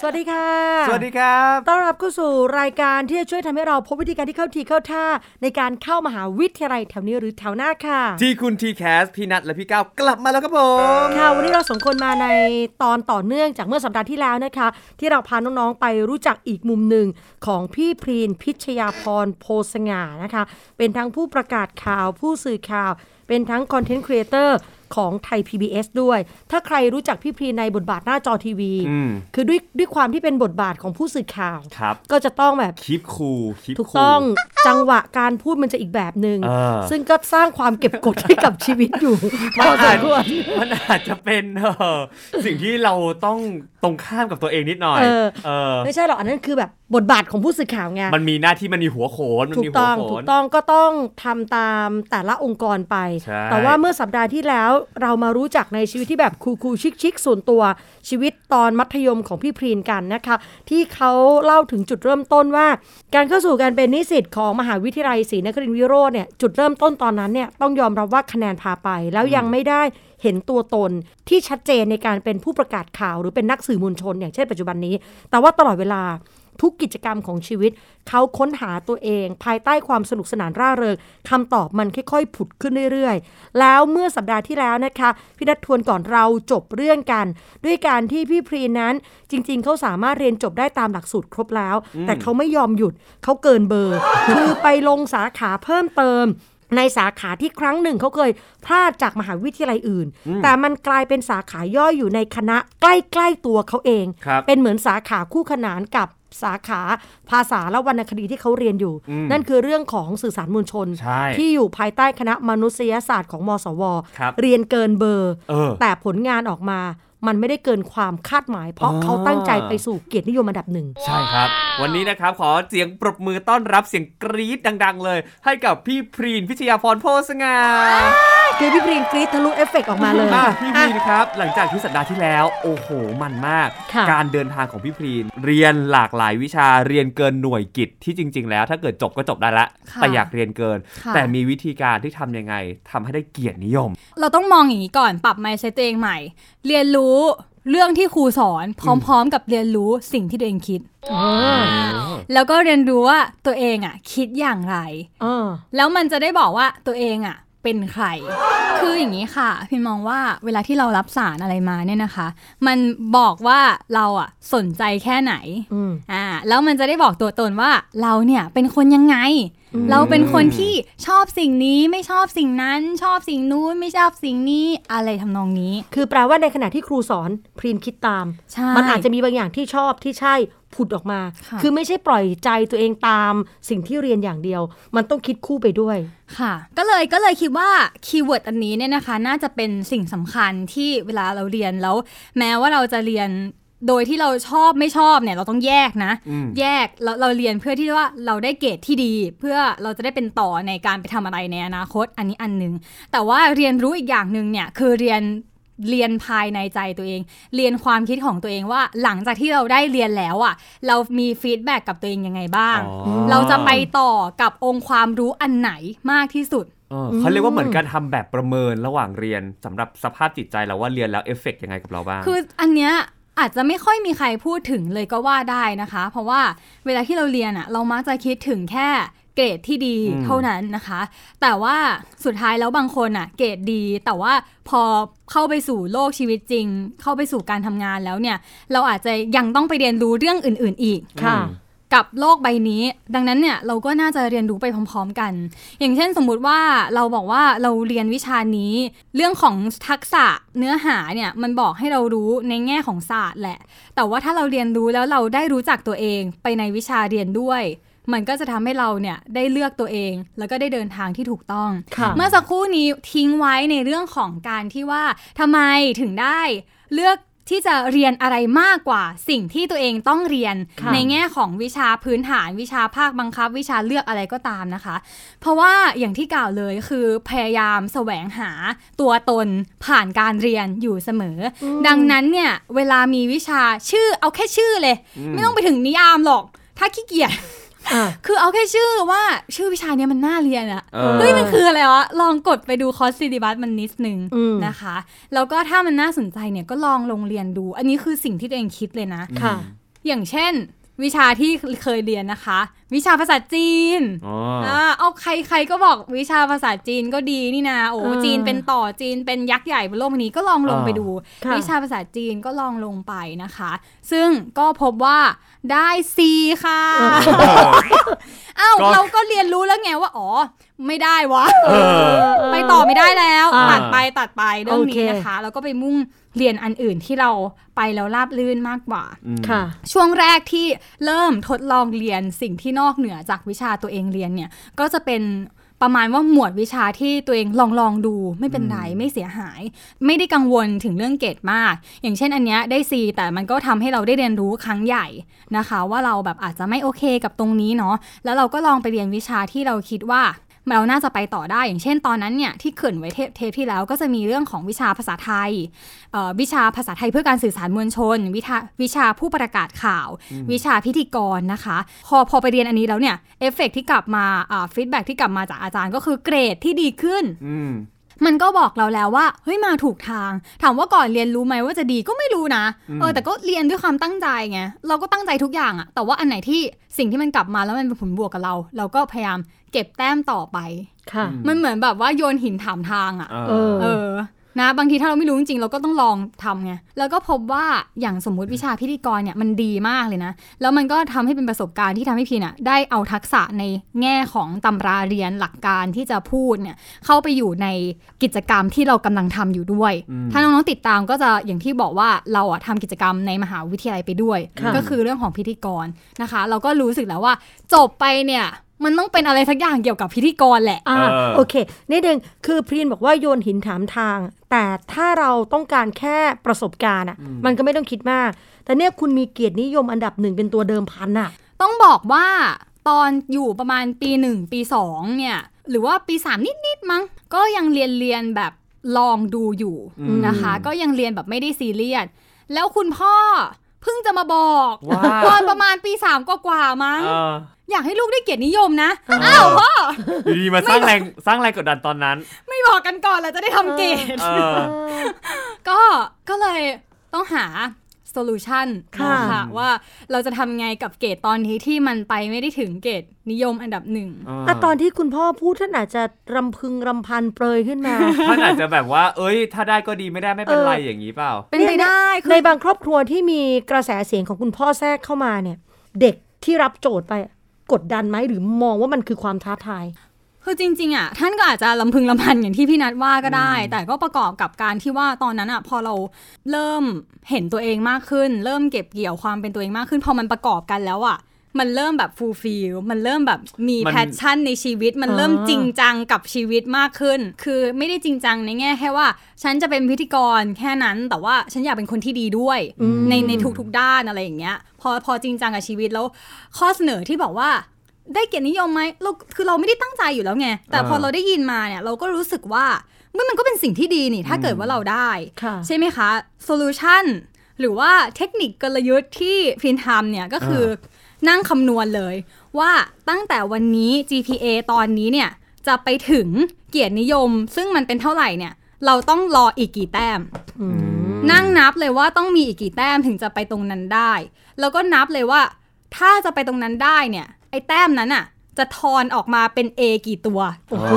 สวัสดีค่ะ สวัสดีครับต้อนรับเข้าสู่รายการที่จะช่วยทำให้เราพบวิธีการที่เข้าทีเข้าท่า ในการเข้ามหาวิทยาลัยแถวนี้หรือแถวหน้าค่ะ ที่คุณทีแคสพี่นัทและพี่ก้าวกลับมาแล้วครับผมค่ะวันนี้เราสองคนมาในตอนต่อเนื่องจากเมื่อสัปดาห์ที่แล้วนะคะ ที่เราพาน้องๆไปรู้จักอีกมุมหนึ่งของพี่พรีนพิชยาพรโพสง่านะคะ เป็นทั้งผู้ประกาศข่าวผู้สื่อข่าว เป็นทั้งคอนเทนต์ครีเอเตอร์ ของไทย PBS ด้วย ถ้าใครรู้จักพี่พรีนในบทบาทหน้าจอทีวีอืมคือด้วยด้วยความที่เป็นบทบาทของผู้สื่อข่าวครับก็จะต้องแบบคลิปคูลคลิปถูกคูลต้องจังหวะการพูดมันจะอีกแบบหนึง่งเออซึ่งก็สร้างความเก็บกดให้กับชีวิตอยู่พอสมควรมันอาจจะเป็นเออสิ่งที่เราต้องตรงข้ามกับตัวเองนิดหน่อยเออเออไม่ใช่หรอกอันนั้นคือแบบ บทบาทของผู้สื่อข่าวไงมันมีหน้าที่มันมีหัวโขนมันถูมีกหัวต้องโขถูนกต้องก็ต้องทำตามแต่ละองค์กรไปใช่แต่ว่าเมื่อสัปดาห์ที่แล้วเรามารู้จักในชีวิตที่แบบคูลๆชิคๆส่วนตัวชีวิตตอนมัธยมของพี่พรีนกันนะคะ ที่เขาเล่าถึงจุดเริ่มต้นว่า การเข้าสู่การเป็นนิสิตของมหาวิทยาลัยศรีนครินทรวิโรจน์เนี่ยจุดเริ่มต้นตอนนั้นเนี่ยต้องยอมรับว่าคะแนนพาไปแล้วยังไม่ได้เห็นตัวตนที่ชัดเจนในการเป็นผู้ประกาศข่าว หรือเป็นนักสื่อมวลชน อย่างเช่นปัจจุบันนี้ แต่ว่าตลอดเวลา ทุกกิจกรรมของชีวิต เขาค้นหาตัวเอง ภายใต้ความสนุกสนานร่าเริงคำตอบมันค่อยๆ ผุดขึ้นเรื่อยๆ แล้วเมื่อสัปดาห์ที่แล้วนะคะพี่นัททวนก่อนเราจบเรื่องกัน ด้วยการที่พี่พรีนั้นจริง ๆ เขาสามารถเรียนจบได้ตามหลักสูตรครบแล้ว แต่เขาไม่ยอมหยุดเขาเกินเบอร์ คือไปลงสาขาเพิ่มเติมในสาขาที่ครั้งหนึ่งเขาเคยพลาดจากมหาวิทยาลัยอื่น แต่มันกลายเป็นสาขาย่อยอยู่ในคณะใกล้ ๆ ตัวเขาเองครับเป็นเหมือนสาขาคู่ขนานกับ สาขาภาษาและวรรณคดีที่เขาเรียนอยู่ นั่นคือเรื่องของสื่อสารมวลชนใช่ที่อยู่ภายใต้คณะมนุษยศาสตร์ของมสวครับเรียนเกินเบอร์เออแต่ผลงานออกมา มันไม่ได้เกินความคาดหมาย เพราะอ๋อเขาตั้งใจไปสู่เกียรตินิยมอันดับหนึ่งใช่ครับ วันนี้นะครับขอเสียงปรบมือต้อนรับเสียงกรี๊ดดัง ๆ เลย ให้กับพี่พรีนพิชยาพรโพสง่าคือพี่พรีนกรี๊ดทะลุเอฟเฟกต์ออกมาเลยอะพี่พรีนครับ หลังจากที่สัปดาห์ที่แล้ว โอ้โหมันมากค่ะการเดินทางของพี่พรีนเรียนหลากหลายวิชาเรียนเกินหน่วยกิตที่จริง ๆ แล้ว ถ้าเกิดจบก็จบได้ละค่ะแต่อยากเรียนเกินค่ะแต่มีวิธีการที่ทำยังไงทำให้ได้เกียรตินิยม เราต้องมองอย่างนี้ก่อนปรับ mindset ตัวเองใหม่ เรียนรู้เรื่องที่ครูสอนพร้อมๆ กับเรียนรู้สิ่งที่ตัวเองคิด แล้วก็เรียนรู้ว่าตัวเองอะ คิดอย่างไรเออแล้วมันจะได้บอกว่าตัวเองอะ เป็นใคร คืออย่างนี้ค่ะ พิมมองว่าเวลาที่เรารับสารอะไรมาเนี่ยนะคะ มันบอกว่าเราอะสนใจแค่ไหนอืมอ่าแล้วมันจะได้บอกตัวตนว่าเราเนี่ยเป็นคนยังไง เราเป็นคนที่ชอบสิ่งนี้ไม่ชอบสิ่งนั้น ชอบสิ่งนู้นไม่ชอบสิ่งนี้อะไรทำนองนี้ คือแปลว่าในขณะที่ครูสอนพรีนคิดตามใช่มันอาจจะมีบางอย่างที่ชอบที่ใช่ผุดออกมาค่ะคือไม่ใช่ปล่อยใจตัวเองตามสิ่งที่เรียนอย่างเดียว มันต้องคิดคู่ไปด้วยค่ะ ก็เลยก็เลยคิดว่า keyword อันนี้เนี่ยนะคะ น่าจะเป็นสิ่งสำคัญที่เวลาเราเรียนแล้ว แม้ว่าเราจะเรียน โดยที่เราชอบไม่ชอบเนี่ยเราต้องแยกนะอืมแยกเราเราเรียนเพื่อที่ว่าเราได้เกรดที่ดี เพื่อเราจะได้เป็นต่อในการไปทำอะไรในอนาคตอันนี้อันหนึ่งแต่ว่าเรียนรู้อีกอย่างหนึ่งเนี่ยคือเรียนเรียนภายในใจตัวเอง เรียนความคิดของตัวเองว่า หลังจากที่เราได้เรียนแล้วอะ เรามี feedback กับตัวเองยังไงบ้างอ๋อเราจะไปต่อกับองค์ความรู้อันไหนมากที่สุดเออเขาเรียกว่าเหมือนการทำแบบประเมินระหว่างเรียนสำหรับสภาพจิตใจเราว่าเรียนแล้วเอฟเฟกต์ยังไงกับเราบ้าง คืออันเนี้ย อาจจะไม่ค่อยมีใครพูดถึงเลยก็ว่าได้นะคะ เพราะว่าเวลาที่เราเรียนอะเรามักจะคิดถึงแค่เกรดที่ดีอืมเท่านั้นนะคะ แต่ว่าสุดท้ายแล้วบางคนอะเกรดดี แต่ว่าพอเข้าไปสู่โลกชีวิตจริง เข้าไปสู่การทำงานแล้วเนี่ย เราอาจจะยังต้องไปเรียนรู้เรื่องอื่น ๆ อีกค่ะอืม กับโลกใบนี้ ดังนั้นเนี่ยเราก็น่าจะเรียนรู้ไปพร้อม ๆ กัน อย่างเช่นสมมุติว่าเราบอกว่าเราเรียนวิชานี้ เรื่องของทักษะเนื้อหาเนี่ยมันบอกให้เรารู้ในแง่ของศาสตร์แหละ แต่ว่าถ้าเราเรียนรู้แล้วเราได้รู้จักตัวเองไปในวิชาเรียนด้วยมันก็จะทำให้เราเนี่ยได้เลือกตัวเอง แล้วก็ได้เดินทางที่ถูกต้องค่ะเมื่อสักครู่นี้ทิ้งไว้ในเรื่องของการที่ว่าทำไมถึงได้เลือก ที่จะเรียนอะไรมากกว่าสิ่งที่ตัวเองต้องเรียนค่ะในแง่ของวิชาพื้นฐานวิชาภาคบังคับ วิชาเลือกอะไรก็ตามนะคะ เพราะว่าอย่างที่กล่าวเลยคือพยายามแสวงหาตัวตนผ่านการเรียนอยู่เสมออดังนั้นเนี่ยเวลามีวิชาชื่อเอาแค่ชื่อเลย ไม่ต้องไปถึงนิยามหรอก ถ้าขี้เกียจอะ คือเอาแค่ชื่อว่าชื่อวิชาเนี้ยมันน่าเรียนอะเออเฮ้ยมันคืออะไรวะ ลองกดไปดูคอร์สซิลิบัสมันนิดนึงอืมนะคะ แล้วก็ถ้ามันน่าสนใจเนี่ยก็ลองลงเรียนดู อันนี้คือสิ่งที่ตัวเองคิดเลยนะค่ะอย่างเช่น วิชาที่เคยเรียนนะคะ วิชาภาษาจีนอ๋ออ่าเอาใครใครก็บอกวิชาภาษาจีนก็ดีนี่นะโอ้อ่าจีนเป็นต่อจีนเป็นยักษ์ใหญ่บนโลกใบนี้ก็ลองลงอ่าไปดูค่ะวิชาภาษาจีนก็ลองลงไปนะคะ ซึ่งก็พบว่าได้ซีค่ะเอ้าก็เราก็เรียนรู้แล้วไงว่าอ๋อไม่ได้วะเออไปต่อไม่ได้แล้วอ่าตัดไปตัดไปเรื่องโอเคนี้นะคะ แล้วก็ไปมุ่ง เรียนอันอื่นที่เราไปแล้วราบลื่นมากกว่าค่ะ ช่วงแรกที่เริ่มทดลองเรียนสิ่งที่นอกเหนือจากวิชาตัวเองเรียนเนี่ยก็จะเป็นประมาณว่าหมวดวิชาที่ตัวเองลองลองดูไม่เป็นไรไม่เสียหาย ไม่ได้กังวลถึงเรื่องเกรดมาก อย่างเช่นอันเนี้ยได้ C แต่มันก็ทำให้เราได้เรียนรู้ครั้งใหญ่นะคะ ว่าเราแบบอาจจะไม่โอเคกับตรงนี้เนาะแล้วเราก็ลองไปเรียนวิชาที่เราคิดว่า เราน่าจะไปต่อได้ อย่างเช่นตอนนั้นเนี่ยที่เกริ่นไว้เทปเทปที่แล้วก็จะมีเรื่องของวิชาภาษาไทยเอ่อวิชาภาษาไทยเพื่อการสื่อสารมวลชน วิชาวิชาผู้ประกาศข่าว วิชาพิธีกรนะคะ พอพอไปเรียนอันนี้แล้วเนี่ยเอฟเฟกที่กลับมาอ่า feedback ที่กลับมาจากอาจารย์ก็คือเกรดที่ดีขึ้นอืมมันก็บอกเราแล้วว่าเฮ้ยมาถูกทาง ถามว่าก่อนเรียนรู้ไหมว่าจะดีก็ไม่รู้นะเออแต่ก็เรียนด้วยความตั้งใจไงเราก็ตั้งใจทุกอย่างอะแต่ว่าอันไหนที่สิ่งที่มันกลับมาแล้วมันเป็นผลบวกกับเรา เราก็พยายาม เก็บแต้มต่อไป ค่ะ มันเหมือนแบบว่าโยนหินถามทางอะเอเออ เออ นะ บางทีถ้าเราไม่รู้จริงๆ เราก็ต้องลองทำไง แล้วก็พบว่าอย่างสมมุติวิชาพิธีกรเนี่ยมันดีมากเลยนะ แล้วมันก็ทำให้เป็นประสบการณ์ที่ทำให้พีน่ะได้เอาทักษะในแง่ของตำราเรียนหลักการที่จะพูดเนี่ยเข้าไปอยู่ในกิจกรรมที่เรากำลังทำอยู่ด้วยถ้าน้องๆติดตามก็จะอย่างที่บอกว่าเราอะทำกิจกรรมในมหาวิทยาลัยไปด้วย ค่ะ ก็คือเรื่องของพิธีกรนะคะ เราก็รู้สึกแล้วว่าจบไปเนี่ย มันต้องเป็นอะไรสักอย่างเกี่ยวกับพิธีกรแหละอ่าเออโอเคนิดนึงคือพรีนบอกว่าโยนหินถามทาง แต่ถ้าเราต้องการแค่ประสบการณ์อะ มันก็ไม่ต้องคิดมาก แต่เนี่ยคุณมีเกียรตินิยมอันดับหนึ่งเป็นตัวเดิมพันอะ ต้องบอกว่าตอนอยู่ประมาณปีหนึ่งปีสองเนี่ย หรือว่าปีสามนิดๆมั้ง ก็ยังเรียนเรียนแบบลองดูอยู่อืมนะคะ ก็ยังเรียนแบบไม่ได้ซีเรียสแล้วคุณพ่อ เพิ่งจะมาบอกว่าตอนประมาณปีสามกว่าๆมั้งเอออยากให้ลูกได้เกียรตินิยมนะ อ้าวพ่ออยู่ดีมาสร้างแรงสร้างแรงกดดันตอนนั้น ไม่บอกกันก่อนแล้วจะได้ทำเกรดเออก็ก็เลยต้องหา solution ค่ะค่ะว่าเราจะทำไงกับเกรดตอนนี้ที่มันไปไม่ได้ถึงเกียรตินิยมอันดับหนึ่งอะตอนที่คุณพ่อพูดท่านอาจจะรำพึงรำพันเปรยขึ้นมาท่านอาจจะแบบว่า เอ้ย ถ้าได้ก็ดีไม่ได้ไม่เป็นไรเออออย่างนี้เปล่า เป็นไปได้คือในบางครอบครัวที่มีกระแสเสียงของคุณพ่อแทรกเข้ามาเนี่ย เด็กที่รับโจทย์ไปกดดันไหมหรือมองว่ามันคือความท้าทาย คือจริงๆอะท่านก็อาจจะรำพึงรำพันอย่างที่พี่นัทว่าก็ได้ แต่ก็ประกอบกับการที่ว่าตอนนั้นอะพอเราเริ่มเห็นตัวเองมากขึ้น เริ่มเก็บเกี่ยวความเป็นตัวเองมากขึ้น พอมันประกอบกันแล้วอะมันเริ่มแบบ fulfill มันเริ่มแบบมีมัน passion ในชีวิต มันเริ่มอ่าจริงจังกับชีวิตมากขึ้น คือไม่ได้จริงจังในแง่แค่ว่า ฉันจะเป็นพิธีกรแค่นั้น แต่ว่าฉันอยากเป็นคนที่ดีด้วย ในในทุกๆด้านอะไรอย่างเงี้ย พอพอจริงจังกับชีวิตแล้ว ข้อเสนอที่บอกว่า ได้เกียรตินิยมไหมเราคือเราไม่ได้ตั้งใจอยู่แล้วไง แต่พออ่าเราได้ยินมาเนี่ยเราก็รู้สึกว่ามันมันก็เป็นสิ่งที่ดีนี่ถ้าเกิดว่าเราได้ค่ะใช่ไหมคะโซลูชันหรือว่าเทคนิคกลยุทธ์ที่พินทำเนี่ยก็คืออนั่งคำนวณเลย ว่าตั้งแต่วันนี้ GPA ตอนนี้เนี่ยจะไปถึงเกียรตินิยม ซึ่งมันเป็นเท่าไหร่เนี่ยเราต้องรออีกกี่แต้ม นั่งนับเลยว่าต้องมีอีกกี่แต้มถึงจะไปตรงนั้นได้ แล้วก็นับเลยว่าถ้าจะไปตรงนั้นได้เนี่ย ไอ้แต้มนั้นอะจะทอนออกมาเป็น A กี่ตัวโอ้โห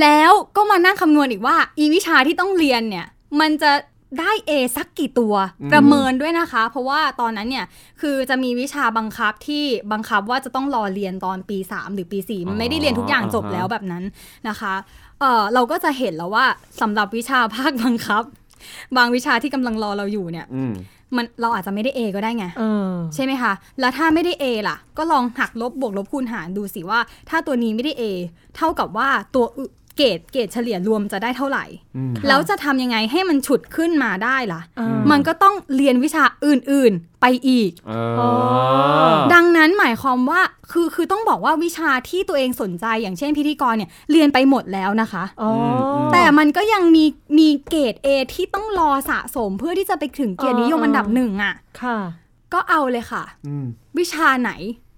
แล้วก็มานั่งคำนวณอีกว่า อีวิชาที่ต้องเรียนเนี่ย มันจะได้ A สักกี่ตัวประเมินด้วยนะคะ เพราะว่าตอนนั้นเนี่ย คือจะมีวิชาบังคับที่บังคับว่าจะต้องรอเรียนตอนปี 3 หรือปี 4 มันไม่ได้เรียนทุกอย่างจบแล้วแบบนั้นนะคะเออเราก็จะเห็นแล้วว่าสำหรับวิชาภาคบังคับ บางวิชาที่กำลังรอเราอยู่เนี่ยอื มมันเราอาจจะไม่ได้ A ก็ได้ไงเออใช่ไหมคะ แล้วถ้าไม่ได้ A ล่ะ ก็ลองหักลบบวกลบคูณหารดูสิว่า ถ้าตัวนี้ไม่ได้ A เท่ากับว่าตัวอื่น เกรดเกรดเฉลี่ยรวมจะได้เท่าไหร่อืมแล้วจะทำยังไงให้มันฉุดขึ้นมาได้ล่ะอ่ามันก็ต้องเรียนวิชาอื่นๆไปอีกเออ๋ออดังนั้นหมายความว่าคือคือต้องบอกว่าวิชาที่ตัวเองสนใจอย่างเช่นพิธีกรเนี่ยเรียนไปหมดแล้วนะคะอ๋ออมแต่มันก็ยังมีมีเกรด A ที่ต้องรอสะสมเพื่อที่จะไปถึงเกียรตินิยมอ่าอันดับหนึ่งอะค่ะก็เอาเลยค่ะอืมวิชาไหน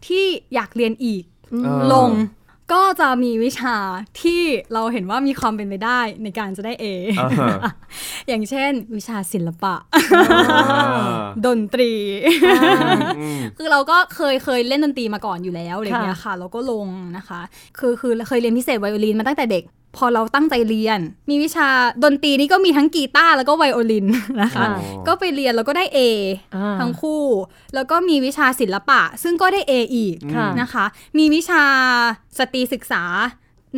ที่อยากเรียนอีกเออลง ก็จะมีวิชาที่เราเห็นว่ามีความเป็นไปได้ในการจะได้ A อ่าฮะอย่างเช่น วิชาศิลปะอ่าดนตรีอืมคือเราก็เคยเคยเล่นดนตรีมาก่อนอยู่แล้วอะไรอย่างเงี้ยค่ะ เราก็ลงนะคะ คือคือเคยเรียนพิเศษไวโอลินมาตั้งแต่เด็ก พอเราตั้งใจเรียน มีวิชาดนตรีนี่ก็มีทั้งกีตาร์แล้วก็ไวโอลินนะคะอ่าก็ไปเรียนแล้วก็ได้ A อ่าทั้งคู่ แล้วก็มีวิชาศิลปะ ซึ่งก็ได้ A อีกค่ะนะคะ มีวิชาสตรีศึกษา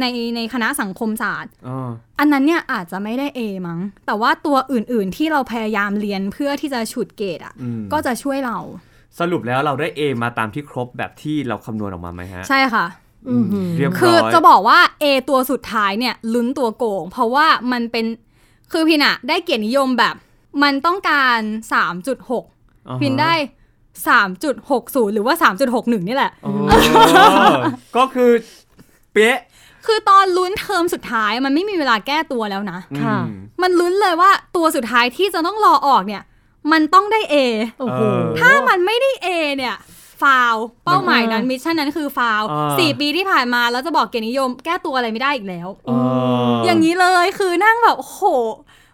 ในในคณะสังคมศาสตร์อ๋ออันนั้นเนี่ยอาจจะไม่ได้ A มั้ง แต่ว่าตัวอื่นๆที่เราพยายามเรียนเพื่อที่จะฉุดเกรดอะอืมก็จะช่วยเรา สรุปแล้วเราได้ A มาตามที่ครบแบบที่เราคำนวณออกมาไหมฮะ ใช่ค่ะอืม เรียบร้อยคือจะบอกว่า A ตัวสุดท้ายเนี่ยลุ้นตัวโกง เพราะว่ามันเป็นคือพินอะได้เกียรตินิยมแบบ มันต้องการ 3.6อ่าฮะพินได้ 3.60 หรือว่า 3.61 นี่แหละอ๋อก็คือ เป๊ะคือตอนลุ้นเทอมสุดท้ายมันไม่มีเวลาแก้ตัวแล้วนะค่ะอืมมันลุ้นเลยว่าตัวสุดท้ายที่จะต้องรอออกเนี่ย มันต้องได้ A โอ้โหเออถ้ามันไม่ได้ A เนี่ย ฟาวเป้าหมายนั้น mission นั้นคือฟาวอ่าสี่ปีที่ผ่านมาแล้วจะบอกเกียรตินิยม แก้ตัวอะไรไม่ได้อีกแล้วเออออย่างนี้เลยคือนั่งแบบโอ้โห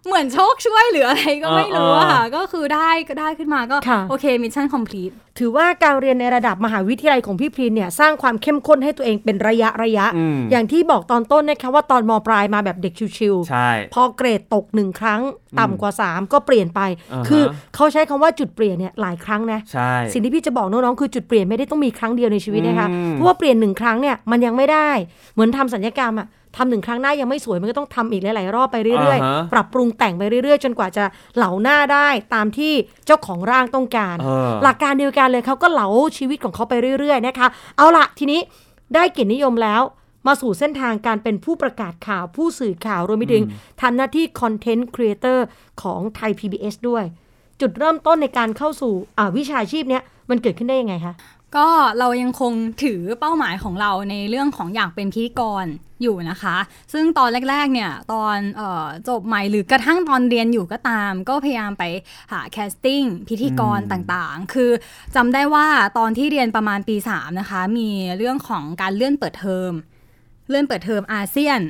เหมือนโชคช่วยหรืออะไรก็ไม่รู้อะค่ะ ก็คือได้ก็ได้ขึ้นมาก็ค่ะโอเค mission complete ถือว่าการเรียนในระดับมหาวิทยาลัยของพี่พรีนเนี่ย สร้างความเข้มข้นให้ตัวเองเป็นระยะระยะอืมอย่างที่บอกตอนต้นนะคะว่าตอนมปลายมาแบบเด็ก chill ใช่ๆพอเกรดตกหนึ่งครั้ง ต่ำกว่า 3 ก็เปลี่ยนไปอ่าฮะคือเขาใช้คำว่าจุดเปลี่ยนเนี่ยหลายครั้งนะใช่สิ่งที่พี่จะบอกน้องๆคือจุดเปลี่ยนไม่ได้ต้องมีครั้งเดียวในชีวิตนะคะอืมเพราะว่าเปลี่ยนหนึ่งครั้งเนี่ยมันยังไม่ได้เหมือนทำสัญญกรรมอะ ทำหนึ่งครั้งหน้ายังไม่สวยมันก็ต้องทำอีกหลาย ๆ รอบไปเรื่อยอ่าฮะๆปรับปรุงแต่งไปเรื่อย ๆ จนกว่าจะเหลาหน้าได้ตามที่เจ้าของร่างต้องการเออหลักการเดียวกันเลยเขาก็เหลาชีวิตของเขาไปเรื่อย ๆ นะคะ เอาละทีนี้ได้เกียรตินิยมแล้วมาสู่เส้นทางการเป็นผู้ประกาศข่าวผู้สื่อข่าวรวมไปถึงทำหน้าที่ content creator ของไทย PBS ด้วย จุดเริ่มต้นในการเข้าสู่อ่าวิชาชีพเนี้ยมันเกิดขึ้นได้ยังไงคะ ก็เรายังคงถือเป้าหมายของเราในเรื่องของอยากเป็นพิธีกรอยู่นะคะ ซึ่งตอนแรกๆ เนี่ย ตอนออจบใหม่หรือกระทั่งตอนเรียนอยู่ก็ตาม ก็พยายามไปหา casting พิธีกรต่างๆ คือจำได้ว่าตอนที่เรียนประมาณปี 3 นะคะ มีเรื่องของการเลื่อนเปิดเทอม เลื่อนเปิดเทอมอาเซียน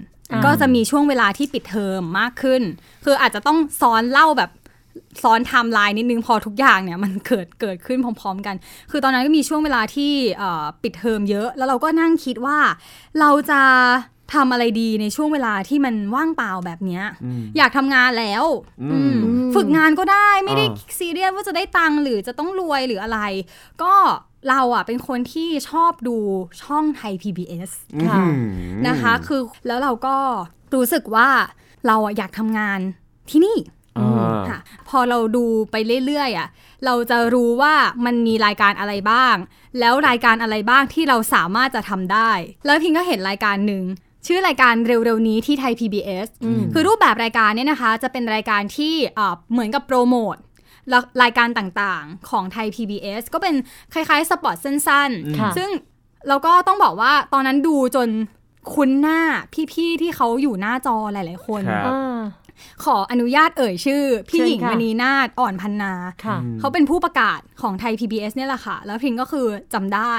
ก็จะมีช่วงเวลาที่ปิดเทอมมากขึ้น คืออาจจะต้องซ้อนเล่าแบบ ซ้อนไทม์ไลน์นิดนึงพอทุกอย่างเนี่ยมันเกิดเกิดขึ้นพร้อม ๆ กัน คือตอนนั้นก็มีช่วงเวลาที่เอ่อปิดเทอมเยอะ แล้วเราก็นั่งคิดว่าเราจะทำอะไรดีในช่วงเวลาที่มันว่างเปล่าแบบเนี้ยอืมอยากทำงานแล้วอืมอืมฝึกงานก็ได้ไม่ได้อ่าซีเรียสว่าจะได้ตังค์หรือจะต้องรวยหรืออะไร ก็เราอะเป็นคนที่ชอบดูช่องไทย PBS ค่ะอืมนะคะ คือแล้วเราก็รู้สึกว่าเราอะอยากทำงานที่นี่อ่า ค่ะพอเราดูไปเรื่อยๆอะเราจะรู้ว่ามันมีรายการอะไรบ้าง แล้วรายการอะไรบ้างที่เราสามารถจะทำได้ แล้วพิงก็เห็นรายการหนึ่งชื่อรายการเร็วๆนี้ที่ไทย PBS คือรูปแบบรายการเนี่ยนะคะ จะเป็นรายการที่เอ่อเหมือนกับโปรโมทแล้วรายการต่างๆของไทย PBS ก็เป็นคล้ายๆ สปอตสั้นค่ะๆซึ่งเราก็ต้องบอกว่าตอนนั้นดูจนคุ้นหน้าพี่ๆที่เขาอยู่หน้าจอหลาย ๆ คนครับอ่า ขออนุญาตเอ่ยชื่อ พี่เชิญหญิงค่ะมณีนาฏอ่อนพันนาค่ะเขาเป็นผู้ประกาศของไทย PBS เนี่ยแหละค่ะ แล้วพิงก็คือจำได้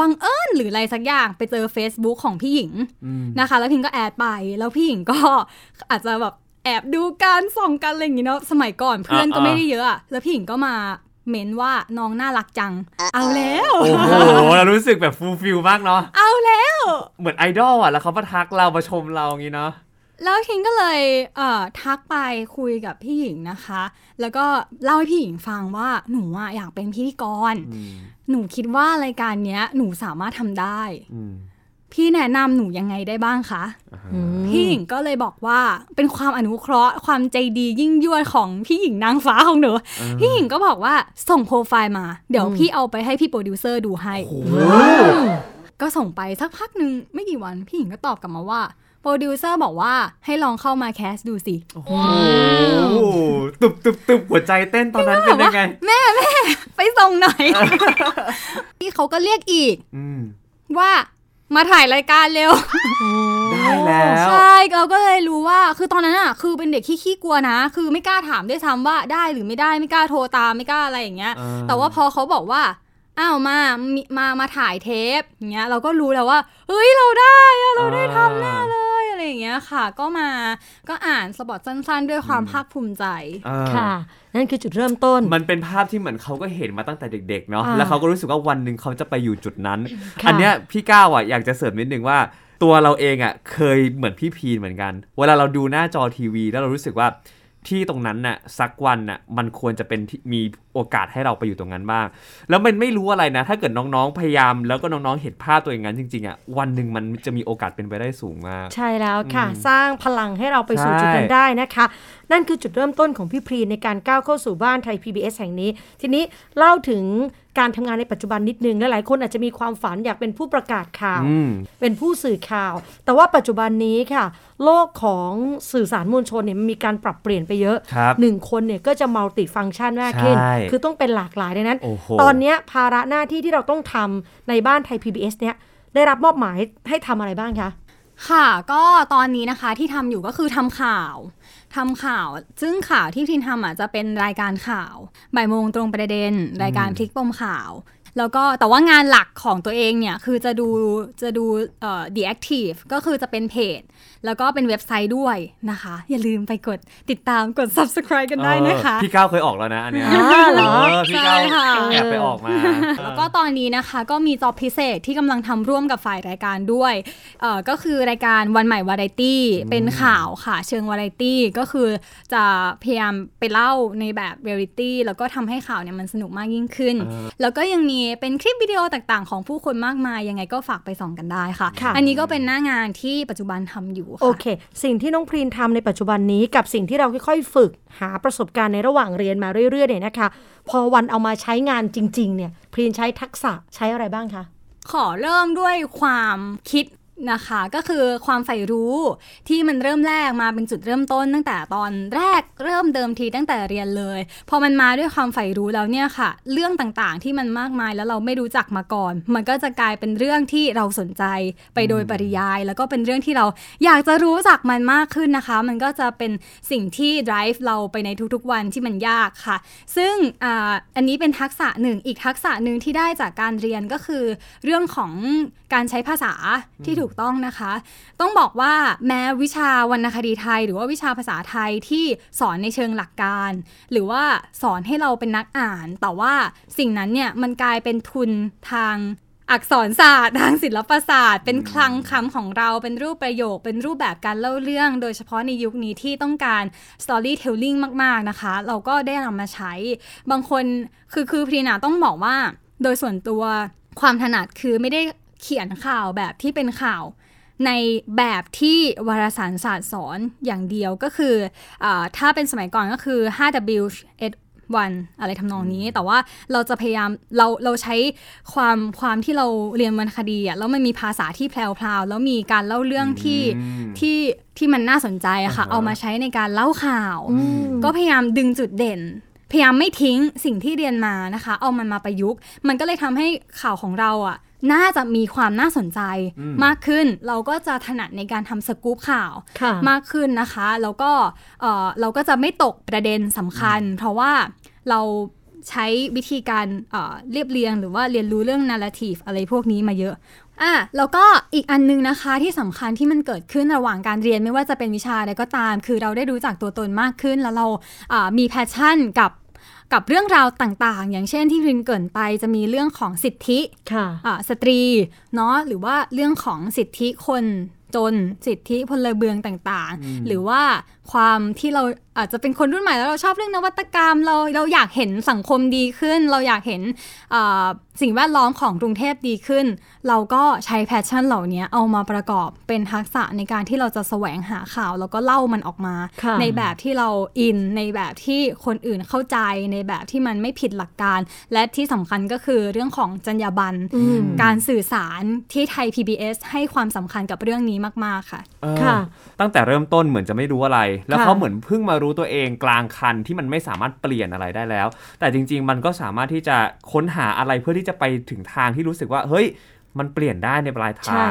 บังเอิญหรืออะไรสักอย่างไปเจอ Facebook ของพี่หญิงอืมนะคะ แล้วพิงก็แอดไป แล้วพี่หญิงก็อาจจะแบบแอบดูการส่องกันอะไรอย่างงี้เนาะสมัยก่อนเพื่อนก็อ่าๆไม่ได้เยอะอะ แล้วพี่หญิงก็มาเม้นว่าน้องน่ารักจัง เอาแล้ว โอ้โห เรารู้สึกแบบฟูลฟิลมากเนาะ เอาแล้ว เหมือนไอดอลอะ แล้วเขามาทักเรามาชมเราอย่างงี้เนาะ แล้วทิงก็เลยเอ่อทักไปคุยกับพี่หญิงนะคะ แล้วก็เล่าให้พี่หญิงฟังว่าหนูอะอยากเป็นพิธีกรอืมหนูคิดว่ารายการเนี้ย หนูสามารถทำได้ อืมพี่แนะนำหนูยังไงได้บ้างคะอืมพี่หญิงก็เลยบอกว่าเป็นความอนุเคราะห์ความใจดียิ่งยวดของพี่หญิงนางฟ้าของหนู พี่หญิงก็บอกว่าส่งโปรไฟล์มา เดี๋ยวพี่เอาไปให้พี่โปรดิวเซอร์ดูให้ ก็ส่งไปสักพักหนึ่งไม่กี่วัน พี่หญิงก็ตอบกลับมาว่า โปรดิวเซอร์บอกว่าให้ลองเข้ามา cast ดูสิ โอ้โหตุบตุบตุบหัวใจเต้นตอนนั้นเป็นยังไงไปส่งหน่อยพี่เขาก็เรียกอีกอืมว่ามาถ่ายรายการเร็ว ได้แล้ว ใช่เราก็เลยรู้ว่า คือตอนนั้นอะ คือเป็นเด็กขี้ขี้กลัวนะ คือไม่กล้าถามด้วยซ้ำว่าได้หรือไม่ได้ ไม่กล้าโทรตาม ไม่กล้าอะไรอย่างเงี้ยอ่าแต่ว่าพอเขาบอกว่า อ้าวมามีมา มาถ่ายเทปอย่างเงี้ย เราก็รู้แล้วว่า เฮ้ย เราได้อะเราได้ทำแน่เลย อะไรอย่างเงี้ยค่ะ ก็มาก็อ่านสปอตสั้น ๆ ด้วยความภาคภูมิใจอ่าค่ะ นั่นคือจุดเริ่มต้น มันเป็นภาพที่เหมือนเขาก็เห็นมาตั้งแต่เด็กๆเนาะอ่าแล้วเขาก็รู้สึกว่าวันหนึ่งเขาจะไปอยู่จุดนั้นค่ะอันเนี้ยพี่ก้าวอะอยากจะเสริมนิดนึงว่าตัวเราเองอะเคยเหมือนพี่พีนเหมือนกัน เวลาเราดูหน้าจอทีวี แล้วเรารู้สึกว่าที่ตรงนั้นน่ะสักวันน่ะมันควรจะเป็นที่มี โอกาสให้เราไปอยู่ตรงนั้นบ้าง แล้วมันไม่รู้อะไรนะ ถ้าเกิดน้องๆ พยายาม แล้วก็น้องๆ เห็นภาพตัวอย่างนั้นจริงๆอะ วันหนึ่งมันจะมีโอกาสเป็นไปได้สูงมาก ใช่แล้วค่ะอืมสร้างพลังให้เราไปสู่ใช่จุดนั้นได้นะคะ นั่นคือจุดเริ่มต้นของพี่พรีในการก้าวเข้าสู่บ้านไทย PBS แห่งนี้ ทีนี้เล่าถึงการทำงานในปัจจุบันนิดนึง และหลายคนอาจจะมีความฝันอยากเป็นผู้ประกาศข่าวอืมเป็นผู้สื่อข่าว แต่ว่าปัจจุบันนี้ค่ะ โลกของสื่อสารมวลชนเนี่ยมันมีการปรับเปลี่ยนไปเยอะครับหนึ่งคนเนี่ยก็จะมัลติฟัง c t ชันมากขึ้นใช่คือต้องเป็นหลากหลายดังนั้นโอ้โหตอนเนี้ยภาระหน้าที่ที่เราต้องทำในบ้านไทย PBS เนี่ยได้รับมอบหมายให้ทำอะไรบ้างคะค่ะก็ตอนนี้นะคะที่ทำอยู่ก็คือทำข่าวทำข่าว ซึ่งข่าวที่พินทำอะจะเป็นรายการข่าวบ่ายโมงตรงประเด็น รายการพลิกปมข่าว แล้วก็แต่ว่างานหลักของตัวเองเนี่ย คือจะดูจะดูเอ่อ The Active ก็คือจะเป็นเพจ แล้วก็เป็นเว็บไซต์ด้วยนะคะ อย่าลืมไปกดติดตามกด subscribe กันได้นะคะเออพี่ก้าวเคยออกแล้วนะอันเนี้ยอ๋อเหรอเออพี่ก้าวใช่ค่ะแอบไปออกมา แล้วก็ตอนนี้นะคะก็มีจอบพิเศษที่กำลังทำร่วมกับฝ่ายรายการด้วยเอ่อก็คือรายการวันใหม่วาไรตี้เป็นข่าวค่ะ เชิงวาไรตี้ก็คือจะพยายามไปเล่าในแบบเรียลิตี้แล้วก็ทำให้ข่าวเนี่ยมันสนุกมากยิ่งขึ้น แล้วก็ยังมีเป็นคลิปวิดีโอต่างๆ ของผู้คนมากมายยังไงก็ฝากไปส่องกันได้ค่ะค่ะอันนี้ก็เป็นหน้างานที่ปัจจุบันทำอยู่โอค่ะเค สิ่งที่น้องพรีนทำในปัจจุบันนี้กับสิ่งที่เราค่อยๆ ฝึกหาประสบการณ์ในระหว่างเรียนมาเรื่อยๆเนี่ยนะคะ พอวันเอามาใช้งานจริง ๆ เนี่ยพรีนใช้ทักษะใช้อะไรบ้างคะขอเริ่มด้วยความคิด นะคะก็คือความใฝ่รู้ที่มันเริ่มแรกมาเป็นจุดเริ่มต้นตั้งแต่ตอนแรกเริ่มเดิมทีตั้งแต่เรียนเลย พอมันมาด้วยความใฝ่รู้แล้วเนี่ยค่ะ เรื่องต่างๆที่มันมากมายแล้วเราไม่รู้จักมาก่อน มันก็จะกลายเป็นเรื่องที่เราสนใจไปโดยปริยาย แล้วก็เป็นเรื่องที่เราอยากจะรู้จักมันมากขึ้นนะคะ มันก็จะเป็นสิ่งที่ drive เราไปในทุกๆวันที่มันยากค่ะ ซึ่งออันนี้เป็นทักษะหนึ่งอีกทักษะหนึ่งที่ได้จากการเรียนก็คือ เรื่องของการใช้ภาษาที่ถูกต้องนะคะ ต้องบอกว่าแม้วิชาวรรณคดีไทย หรือว่าวิชาภาษาไทยที่สอนในเชิงหลักการ หรือว่าสอนให้เราเป็นนักอ่าน แต่ว่าสิ่งนั้นเนี่ยมันกลายเป็นทุนทางอักษรศาสตร์ทางศิลปศาสตร์ เป็นคลังคำของเราเป็นรูปประโยค เป็นรูปแบบการเล่าเรื่อง โดยเฉพาะในยุคนี้ที่ต้องการ storytelling มาก ๆ นะคะ เราก็ได้นำมาใช้ บางคนคือคือพรีนาต้องบอกว่า โดยส่วนตัวความถนัดคือไม่ได้ เขียนข่าวแบบที่เป็นข่าวในแบบที่วารสารศาสตร์สอนอย่างเดียวก็คืออาถ้าเป็นสมัยก่อนก็คือ 5W วันอะไรทำนองนี้แต่ว่าเราจะพยายามเราเราใช้ความความที่เราเรียนวรรณคดีอะแล้วมันมีภาษาที่แพรวๆแล้วมีการเล่าเรื่องที่อืมที่ที่มันน่าสนใจอะค่ะอ่าฮะเอามาใช้ในการเล่าข่าวอืมก็พยายามดึงจุดเด่น พยายามไม่ทิ้งสิ่งที่เรียนมานะคะ เอามันมาประยุกต์ มันก็เลยทำให้ข่าวของเราอะ น่าจะมีความน่าสนใจมากขึ้น เราก็จะถนัดในการทำสกู๊ปข่าวค่ะมากขึ้นนะคะ แล้วก็เอ่อเราก็จะไม่ตกประเด็นสำคัญ เพราะว่าเราใช้วิธีการเอ่อเรียบเรียง หรือว่าเรียนรู้เรื่อง narrative อะไรพวกนี้มาเยอะอะแล้วก็อีกอันนึงนะคะที่สำคัญที่มันเกิดขึ้นระหว่างการเรียนไม่ว่าจะเป็นวิชาใดก็ตาม คือเราได้รู้จักตัวตนมากขึ้น แล้วเราอ่ามีแพชชั่นกับ กับเรื่องราวต่างๆ อย่างเช่นที่รินเกรินไปจะมีเรื่องของสิทธิค่ะอ่าสตรีเนาะหรือว่าเรื่องของสิทธิคนจนสิทธิพลเมืองต่างๆ หรือว่าความที่เรา อาจจะเป็นคนรุ่นใหม่แล้วเราชอบเรื่องนวัตกรรม เราเราอยากเห็นสังคมดีขึ้น เราอยากเห็นอ่าสิ่งแวดล้อมของกรุงเทพดีขึ้น เราก็ใช้แพชชั่นเหล่านี้เอามาประกอบเป็นทักษะในการที่เราจะแสวงหาข่าว แล้วก็เล่ามันออกมาค่ะในแบบที่เราอิน ในแบบที่คนอื่นเข้าใจ ในแบบที่มันไม่ผิดหลักการ และที่สำคัญก็คือเรื่องของจรรยาบรรณอืมการสื่อสารที่ไทย PBS ให้ความสำคัญกับเรื่องนี้มาก ๆค่ะเออค่ะ ตั้งแต่เริ่มต้นเหมือนจะไม่รู้อะไร แล้วค่ะเขาเหมือนเพิ่งมารู้ตัวเองกลางคันที่มันไม่สามารถเปลี่ยนอะไรได้แล้ว แต่จริง ๆ มันก็สามารถที่จะค้นหาอะไรเพื่อที่จะไปถึงทางที่รู้สึกว่า เฮ้ย มันเปลี่ยนได้ในปลายทาใช่ง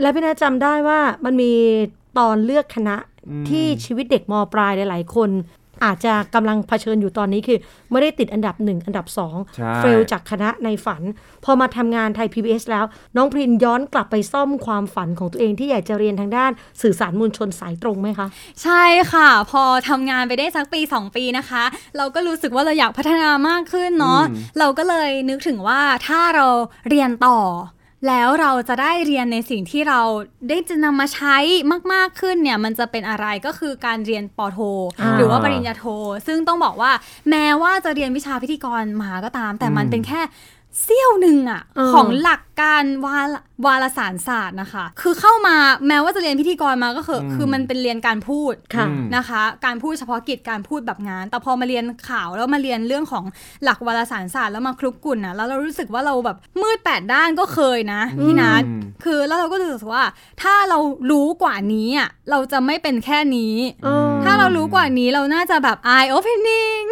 และพี่นาจำได้ว่ามันมีตอนเลือกคณะอืมที่ชีวิตเด็กมปลายหลาย ๆ คน อาจจะกำลังเผชิญอยู่ตอนนี้คือ ไม่ได้ติดอันดับหนึ่งอันดับสองใช่เฟลจากคณะในฝัน พอมาทำงานไทย PBS แล้ว น้องพรินย้อนกลับไปซ่อมความฝันของตัวเองที่อยากจะเรียนทางด้านสื่อสารมวลชนสายตรงไหมคะ ใช่ค่ะ พอทำงานไปได้สักปี 2 ปีนะคะ เราก็รู้สึกว่าเราอยากพัฒนามากขึ้นเนาะอืมเราก็เลยนึกถึงว่าถ้าเราเรียนต่อ แล้วเราจะได้เรียนในสิ่งที่เราได้จะนำมาใช้มาก ๆ ขึ้นเนี่ยมันจะเป็นอะไรก็คือการเรียนปอโทอ่าหรือว่าปริญญาโท ซึ่งต้องบอกว่าแม้ว่าจะเรียนวิชาพิธีกรมาก็ตาม แต่มันอืมเป็นแค่เสี้ยวหนึ่งอะเออของหลัก การวารวารสารศาสตร์นะคะ คือเข้ามาแม้ว่าจะเรียนพิธีกรมาก็คืออืมคือมันเป็นเรียนการพูดค่ะอืมนะคะ การพูดเฉพาะกิจการพูดแบบงาน แต่พอมาเรียนข่าวแล้วมาเรียนเรื่องของหลักวารสารศาสตร์แล้วมาคลุกกลุ่นนะแล้วเรารู้สึกว่าเราแบบมืดแปดด้านก็เคยนะพี่นัทอืมคือแล้วเราก็รู้สึกว่า ถ้าเรารู้กว่านี้อะเราจะไม่เป็นแค่นี้เออถ้าเรารู้กว่านี้เราน่าจะแบบ eye opening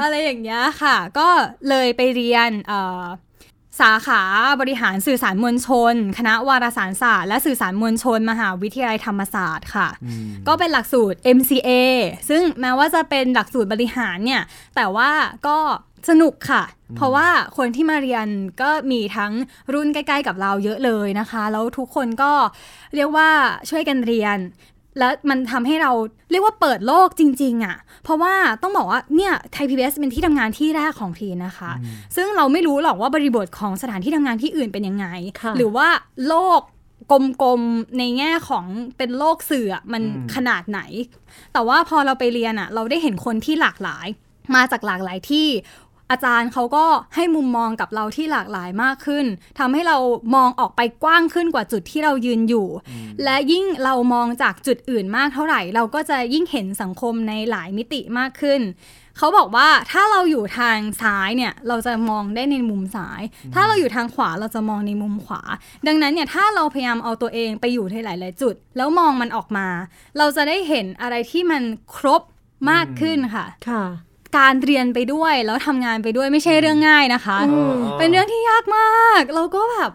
อะไรอย่างเงี้ยค่ะ ก็เลยไปเรียนเอ่อ สาขาบริหารสื่อสารมวลชน คณะวารสารศาสตร์และสื่อสารมวลชน มหาวิทยาลัยธรรมศาสตร์ค่ะ ก็เป็นหลักสูตร MCA ซึ่งแม้ว่าจะเป็นหลักสูตรบริหารเนี่ย แต่ว่าก็สนุกค่ะ เพราะว่าคนที่มาเรียนก็มีทั้งรุ่นใกล้ ๆ กับเราเยอะเลยนะคะ แล้วทุกคนก็เรียกว่าช่วยกันเรียน แล้วมันทำให้เราเรียกว่าเปิดโลกจริง ๆอะ่ะ เพราะว่าต้องบอกว่าเนี่ยไทยพีบีเป็นที่ทำงานที่แรกของพีนะคะ ซึ่งเราไม่รู้หรอกว่าบริบทของสถานที่ทำงานที่อื่นเป็นยังไงค่ะหรือว่าโลกกลมๆในแง่ของเป็นโลกสื่ออะมันขนาดไหน แต่ว่าพอเราไปเรียนอะ่ะ เราได้เห็นคนที่หลากหลายมาจากหลากหลายที่ อาจารย์เขาก็ให้มุมมองกับเราที่หลากหลายมากขึ้นทำให้เรามองออกไปกว้างขึ้นกว่าจุดที่เรายืนอยู่ และยิ่งเรามองจากจุดอื่นมากเท่าไหร่ เราก็จะยิ่งเห็นสังคมในหลายมิติมากขึ้นเขาบอกว่าถ้าเราอยู่ทางซ้ายเนี่ยเราจะมองได้ในมุมซ้าย ถ้าเราอยู่ทางขวาเราจะมองในมุมขวา ดังนั้นเนี่ยถ้าเราพยายามเอาตัวเองไปอยู่ในหลาย ๆ จุด แล้วมองมันออกมา เราจะได้เห็นอะไรที่มันครบมากขึ้นค่ะ ค่ะ การเรียนไปด้วยแล้วทำงานไปด้วยไม่ใช่เรื่องง่ายนะคะอืมเป็นเรื่องที่ยากมาก เราก็แบบ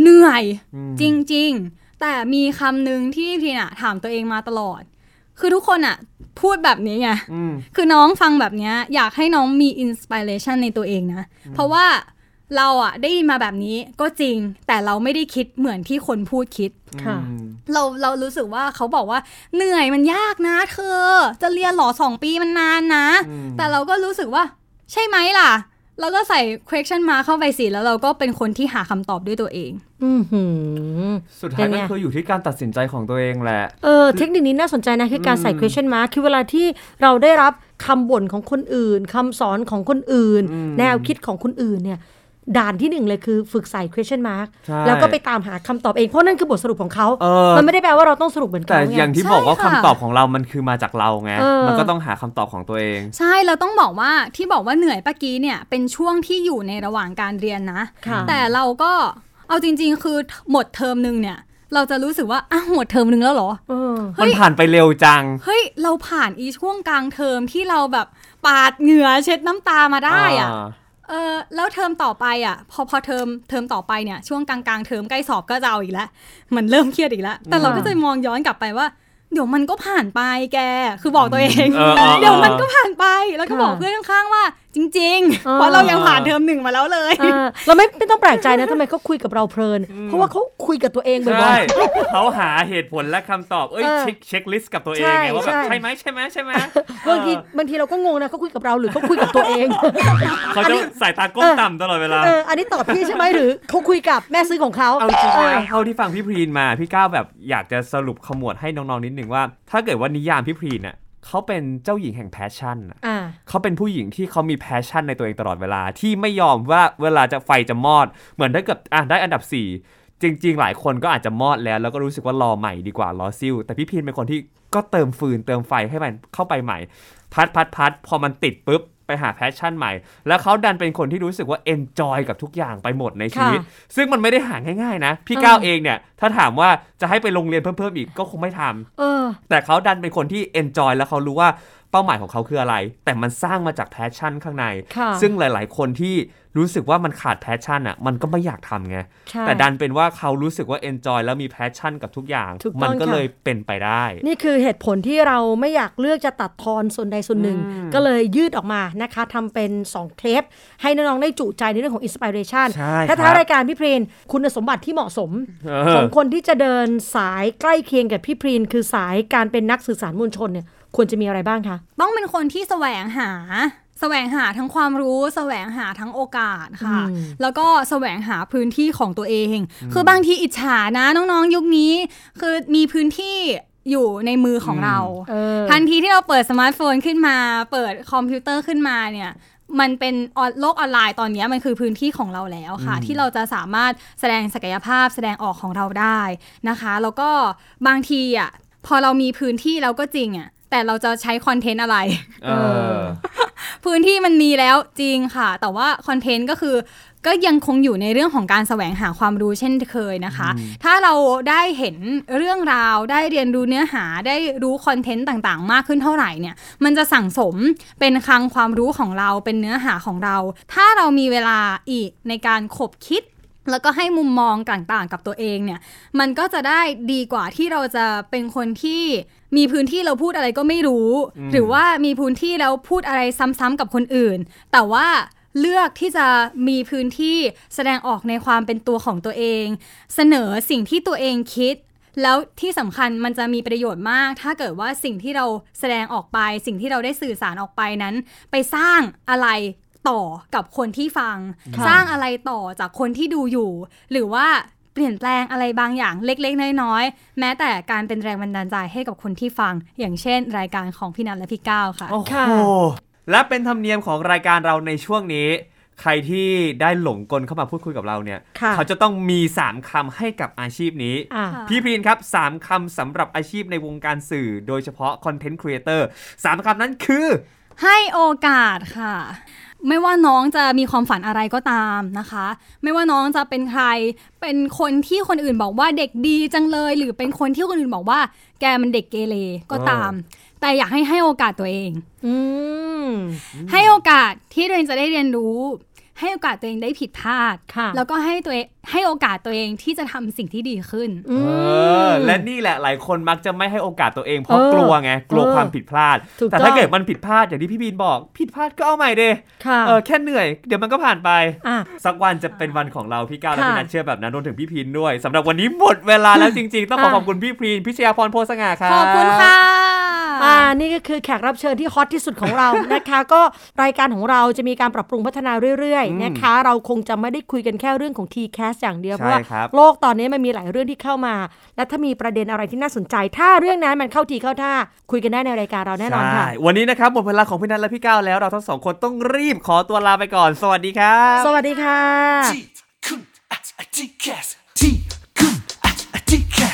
เหนื่อยอืมจริง ๆ แต่มีคำหนึ่งที่พี่น่ะถามตัวเองมาตลอด คือทุกคนอะพูดแบบนี้ไงอืมคือน้องฟังแบบเนี้ยอยากให้น้องมีอินสปิเรชันในตัวเองนะ เพราะว่า เราอะได้ยินมาแบบนี้ก็จริง แต่เราไม่ได้คิดเหมือนที่คนพูดคิดค่ะอืมเราเรารู้สึกว่าเขาบอกว่าเหนื่อยมันยากนะ เธอ จะเรียนหรอสองปีมันนานนะอืมแต่เราก็รู้สึกว่า ใช่ไหมล่ะแล้วก็ใส่ question mark เข้าไปสิแล้วเราก็เป็นคนที่หาคำตอบด้วยตัวเองอือหือสุดท้ายเป็นก็ไงคืออยู่ที่การตัดสินใจของตัวเองแหละ เออเทคนิคนี้น่าสนใจนะคือการใส่อืม question mark คือเวลาที่เราได้รับคำบ่นของคนอื่นคำสอนของคนอื่นอืมแนวคิดของคนอื่นเนี่ย ด่านที่หนึ่งเลยคือฝึกใส่ question mark ใช่แล้วก็ไปตามหาคำตอบเอง เพราะนั่นคือบทสรุปของเขาเออมันไม่ได้แปลว่าเราต้องสรุปเหมือนแต่เขาไงอย่างที่ใช่บอกว่าค่ะคำตอบของเรามันคือมาจากเราไงเออมันก็ต้องหาคำตอบของตัวเอง ใช่เราต้องบอกว่าที่บอกว่าเหนื่อยตะกี้เนี่ยเป็นช่วงที่อยู่ในระหว่างการเรียนนะค่ะแต่เราก็เอาจริง ๆ คือหมดเทอมหนึ่งเนี่ยเราจะรู้สึกว่าอ้าวหมดเทอมหนึ่งแล้วเหรอเออเฮ้มันยผ่านไปเร็วจัง เฮ้ย เราผ่านอีช่วงกลางเทอมที่เราแบบปาดเหงื่อเช็ดน้ำตามาได้อะอ่า เออแล้วเทอมต่อไปอะ พอพอเทอมเทอมต่อไปเนี่ยช่วงกลางกลางๆเทอมใกล้สอบก็จะเอาอีกแล้วมันเริ่มเครียดอีกแล้วแต่เราก็จะมองย้อนกลับไปว่า เดี๋ยวมันก็ผ่านไปแก คือบอกตัวเองเออเออเออเดี๋ยวมันก็ผ่านไป แล้วก็ค่ะบอกเพื่อนข้างๆว่า จริงเออๆเพราะเรายังผ่านเทอมหนึ่งมาแล้วเลยเออเราไม่ไม่ต้องแปลกใจนะทำไมเขาคุยกับเราเพลิน เพราะว่าเขาคุยกับตัวเองบ่ใช่อยเขาหาเหตุผลและคำตอบ เอ้ยเออเช็คเช็คลิสต์กับตัวเองใช่ไงว่าแบบใช่ใช่ไหมใช่ไหมใช่ไหมๆบางทีบางทีเราก็งงนะเขาคุยกับเราหรือเขาคุยกับตัวเอง เขาจะสายตาก้มต่ำตลอดเวลาเอออันนี้ตอบพี่ใช่ไหมหรือเขาคุยกับแม่ซื้อของเขาเอาจริงเออนะเท่าที่ฟังพี่พรีนมาพี่ก้าวแบบอยากจะสรุปขมวดให้น้องๆนิดหนึ่งว่าถ้าเกิดว่านิยามพี่พรีนน่ะเขาเป็นเจ้าหญิงแห่ง passion อะอ่าเขาเป็นผู้หญิงที่เขามี passion ในตัวเองตลอดเวลาที่ไม่ยอมว่าเวลาจะไฟจะมอด เหมือนถ้าเกิดอะได้อันดับ 4 จริง ๆ หลายคนก็อาจจะมอดแล้ว แล้วก็รู้สึกว่ารอใหม่ดีกว่ารอซิ่วแต่พี่พรีนเป็นคนที่ก็เติมฟืนเติมไฟให้มันเข้าไปใหม่ พัดพัดพัดพอมันติดปุ๊บ ไปหา passion ใหม่ แล้วเขาดันเป็นคนที่รู้สึกว่า enjoy กับทุกอย่างไปหมดในชีวิตค่ะซึ่งมันไม่ได้หาง่ายๆนะ พี่เออก้าวเองเนี่ย ถ้าถามว่าจะให้ไปโรงเรียนเพิ่มๆอีกก็คงไม่ทำเออแต่เขาดันเป็นคนที่ enjoy แล้วเขารู้ว่าเป้าหมายของเขาคืออะไร แต่มันสร้างมาจาก passion ข้างในค่ะซึ่งหลาย ๆ คนที่ รู้สึกว่ามันขาด passion อะมันก็ไม่อยากทำไงใช่แต่ดันเป็นว่าเขารู้สึกว่า enjoy แล้วมี passion กับทุกอย่างถูกต้องมันก็ค่ะเลยเป็นไปได้ นี่คือเหตุผลที่เราไม่อยากเลือกจะตัดทอนส่วนใดส่วนหนึ่ง ก็เลยยืดออกมานะคะทำเป็น 2เทปให้น้องๆได้จุใจในเรื่องของ inspiration ใช่ครับท้ายรายการพี่พรีนคุณสมบัติที่เหมาะสมเอ่อของคนที่จะเดินสายใกล้เคียงกับพี่พรีนคือสายการเป็นนักสื่อสารมวลชนเนี่ยควรจะมีอะไรบ้างคะ ต้องเป็นคนที่แสวงหา แสวงหาทั้งความรู้ แสวงหาทั้งโอกาสค่ะอืมแล้วก็แสวงหาพื้นที่ของตัวเอง คือบางทีอิจฉานะน้องๆ ยุคนี้ คือมีพื้นที่อยู่ในมือของเราเออทันทีที่เราเปิดสมาร์ทโฟนขึ้นมา เปิดคอมพิวเตอร์ขึ้นมาเนี่ยมันเป็นออนโลกออนไลน์ตอนนี้มันคือพื้นที่ของเราแล้วค่ะ ที่เราจะสามารถแสดงศักยภาพแสดงออกของเราได้นะคะ แล้วก็บางทีอะพอเรามีพื้นที่แล้วก็จริงอะ แต่เราจะใช้ content อะไรเออพื้นที่มันมีแล้วจริงค่ะ แต่ว่า content ก็คือก็ยังคงอยู่ในเรื่องของการแสวงหาความรู้เช่นเคยนะคะ ถ้าเราได้เห็นเรื่องราว ได้เรียนรู้เนื้อหา ได้รู้คอนเทนต์ต่างๆ มากขึ้นเท่าไหร่เนี่ย มันจะสั่งสมเป็นคลังความรู้ของเรา เป็นเนื้อหาของเรา ถ้าเรามีเวลาอีกในการขบคิด แล้วก็ให้มุมมองต่างๆ กับตัวเองเนี่ย มันก็จะได้ดีกว่าที่เราจะเป็นคนที่มีพื้นที่เราพูดอะไรก็ไม่รู้ หรือว่ามีพื้นที่แล้วพูดอะไรซ้ำๆกับคนอื่น แต่ว่าเลือกที่จะมีพื้นที่แสดงออกในความเป็นตัวของตัวเอง เสนอสิ่งที่ตัวเองคิด แล้วที่สำคัญมันจะมีประโยชน์มาก ถ้าเกิดว่าสิ่งที่เราแสดงออกไป สิ่งที่เราได้สื่อสารออกไปนั้น ไปสร้างอะไร ต่อกับคนที่ฟังค่ะสร้างอะไรต่อจากคนที่ดูอยู่ หรือว่าเปลี่ยนแปลงอะไรบางอย่างเล็กๆ น้อยๆ แม้แต่การเป็นแรงบันดาลใจให้กับคนที่ฟัง อย่างเช่น รายการของพี่นัทและพี่ก้าวค่ะ โอ้ค่ะโห และเป็นธรรมเนียมของรายการเราในช่วงนี้ ใครที่ได้หลงกลเข้ามาพูดคุยกับเราเนี่ย ค่ะ เขาจะต้องมี 3คำให้กับอาชีพนี้ อะ ค่ะ พี่พรีนครับ 3คำสำหรับอาชีพในวงการสื่อ โดยเฉพาะคอนเทนต์ครีเอเตอร์สามคำนั้นคือ ให้โอกาสค่ะ ไม่ว่าน้องจะมีความฝันอะไรก็ตามนะคะ ไม่ว่าน้องจะเป็นใคร เป็นคนที่คนอื่นบอกว่าเด็กดีจังเลย หรือเป็นคนที่คนอื่นบอกว่า แกมันเด็กเกเรก็ตาม แต่อยากให้ให้โอกาสตัวเองอืมให้โอกาสที่ตัวเองจะได้เรียนรู้ ให้โอกาสตัวเองได้ผิดพลาดค่ะแล้วก็ให้ตัวเองให้โอกาสตัวเองที่จะทำสิ่งที่ดีขึ้นอืมเออและนี่แหละหลายคนมักจะไม่ให้โอกาสตัวเองเพราะเออกลัวไงกลัวเออความผิดพลาดถูกแต่ต้ถ้าองเกิดมันผิดพลาดอย่างที่พี่บีนบอก ผิดพลาดก็เอาใหม่เดค่ะเออแค่เหนื่อยเดี๋ยวมันก็ผ่านไปอะสักวันจะเป็นวันของเราพี่ก้าวและค่ะพี่นัทเชื่อแบบนั้นรวมถึงพี่พีนด้วยสำหรับวันนี้หมดเวลาแล้วจริง ๆ ต้องขออะขอบคุณพี่พีนพิชยาพรโพสง่าครับขอบคุณค่ะอ่า นี่ก็คือแขกรับเชิญที่ฮอตที่สุดของเรานะคะ ก็รายการของเราจะมีการปรับปรุงพัฒนาเรื่อยอืมๆนะคะ เราคงจะไม่ได้คุยกันแค่เรื่องของ T-Cast อย่างเดียวใช่เพราะว่าครับโลกตอนนี้มันมีหลายเรื่องที่เข้ามา และถ้ามีประเด็นอะไรที่น่าสนใจ ถ้าเรื่องนั้นมันเข้าทีเข้าท่าคุยกันได้ในรายการเราแน่นอนค่ะใช่วันนี้นะครับหมดเวลาของพี่นัทและพี่ก้าวแล้วเราทั้งสองคนต้องรีบขอตัวลาไปก่อน สวัสดีครับสวัสดีค่ะที่คุณอะอะที่แคสที่คุณอะอะที่แคส